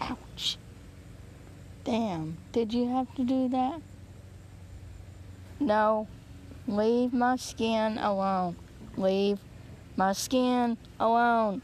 Ouch. Damn, did you have to do that? No. Leave my skin alone. Leave my skin alone.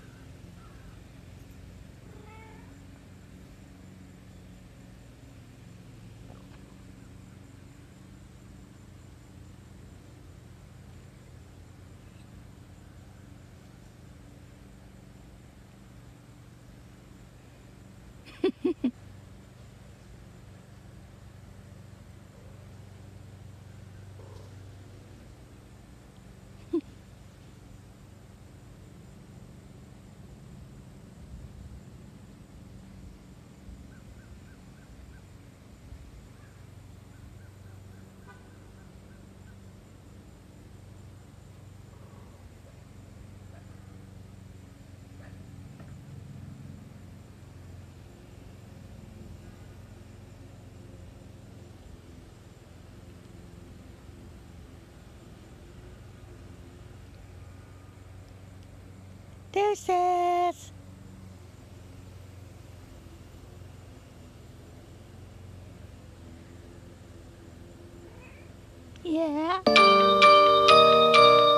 Deuces! Yeah.